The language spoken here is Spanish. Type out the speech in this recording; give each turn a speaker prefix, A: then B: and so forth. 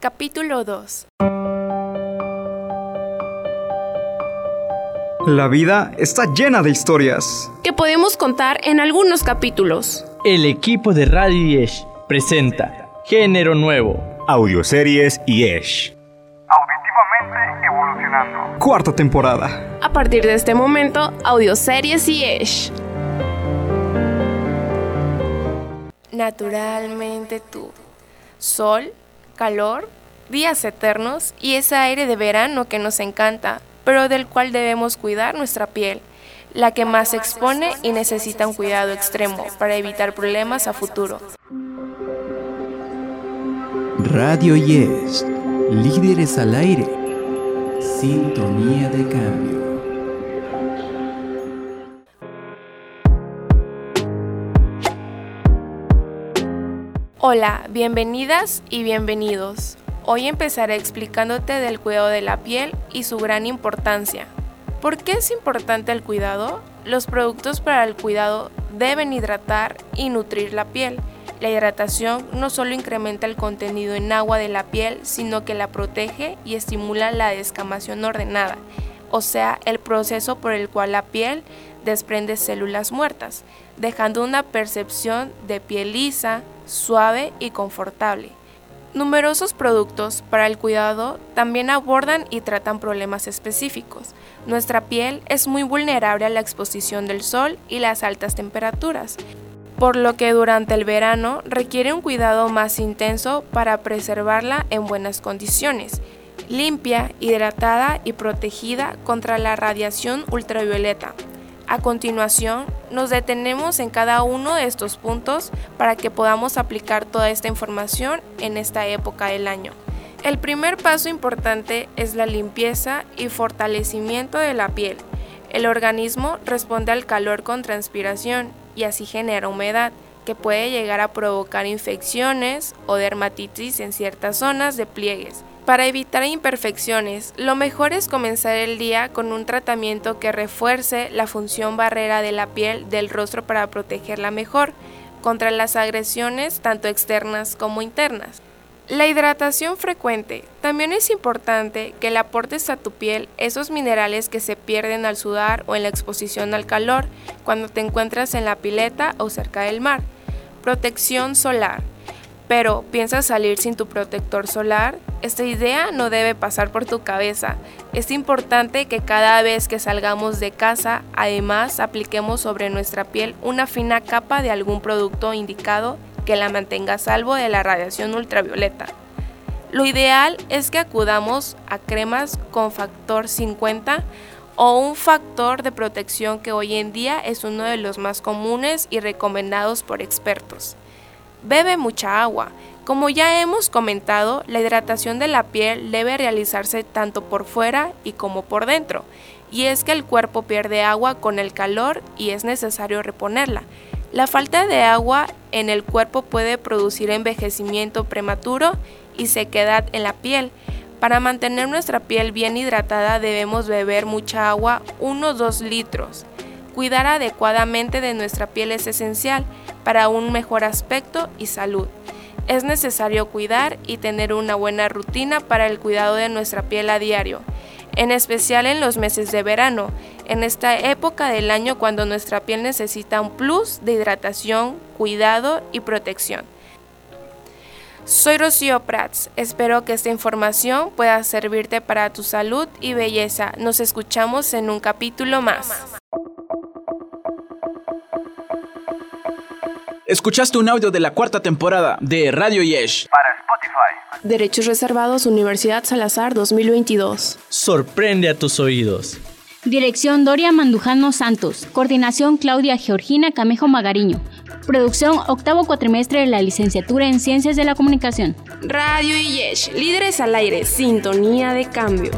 A: Capítulo 2
B: La vida está llena de historias.
A: que podemos contar en algunos capítulos.
C: El equipo de Radio Yesh presenta Género Nuevo.
D: Audioseries y Esh.
E: Auditivamente evolucionando.
B: Cuarta temporada.
A: A partir de este momento, audioseries y Esh. Naturalmente tú. Sol, calor, días eternos y ese aire de verano que nos encanta, pero del cual debemos cuidar nuestra piel, la que más se expone y necesita un cuidado extremo para evitar problemas a futuro.
F: Radio Yes, líderes al aire, sintonía de cambio.
A: Hola, bienvenidas y bienvenidos. Hoy empezaré explicándote del cuidado de la piel y su gran importancia. ¿Por qué es importante el cuidado? Los productos para el cuidado deben hidratar y nutrir la piel. La hidratación no solo incrementa el contenido en agua de la piel, sino que la protege y estimula la descamación ordenada, o sea, el proceso por el cual la piel desprende células muertas, dejando una percepción de piel lisa, suave y confortable. Numerosos productos para el cuidado también abordan y tratan problemas específicos. Nuestra piel es muy vulnerable a la exposición del sol y las altas temperaturas, por lo que durante el verano requiere un cuidado más intenso para preservarla en buenas condiciones, limpia, hidratada y protegida contra la radiación ultravioleta. A continuación, nos detenemos en cada uno de estos puntos para que podamos aplicar toda esta información en esta época del año. El primer paso importante es la limpieza y fortalecimiento de la piel. El organismo responde al calor con transpiración y así genera humedad, que puede llegar a provocar infecciones o dermatitis en ciertas zonas de pliegues. Para evitar imperfecciones, lo mejor es comenzar el día con un tratamiento que refuerce la función barrera de la piel del rostro para protegerla mejor contra las agresiones tanto externas como internas. La hidratación frecuente. También es importante que le aportes a tu piel esos minerales que se pierden al sudar o en la exposición al calor cuando te encuentras en la pileta o cerca del mar. Protección solar. Pero, ¿piensas salir sin tu protector solar? Esta idea no debe pasar por tu cabeza. Es importante que cada vez que salgamos de casa, además, apliquemos sobre nuestra piel una fina capa de algún producto indicado que la mantenga salvo de la radiación ultravioleta. Lo ideal es que acudamos a cremas con factor 50 o un factor de protección que hoy en día es uno de los más comunes y recomendados por expertos. Bebe mucha agua. Como ya hemos comentado, la hidratación de la piel debe realizarse tanto por fuera y como por dentro, y es que el cuerpo pierde agua con el calor y es necesario reponerla. La falta de agua en el cuerpo puede producir envejecimiento prematuro y sequedad en la piel. Para mantener nuestra piel bien hidratada debemos beber mucha agua, 1-2 litros. Cuidar adecuadamente de nuestra piel es esencial para un mejor aspecto y salud. Es necesario cuidar y tener una buena rutina para el cuidado de nuestra piel a diario, en especial en los meses de verano, en esta época del año cuando nuestra piel necesita un plus de hidratación, cuidado y protección. Soy Rocío Prats, espero que esta información pueda servirte para tu salud y belleza. Nos escuchamos en un capítulo más.
G: Escuchaste un audio de la cuarta temporada de Radio Yesh.
E: Para Spotify.
A: Derechos reservados Universidad Salazar 2022.
C: Sorprende a tus oídos.
H: Dirección Doria Mandujano Santos. Coordinación Claudia Georgina Camejo Magariño. Producción octavo cuatrimestre de la licenciatura en Ciencias de la Comunicación.
A: Radio Yesh, líderes al aire, sintonía de cambio.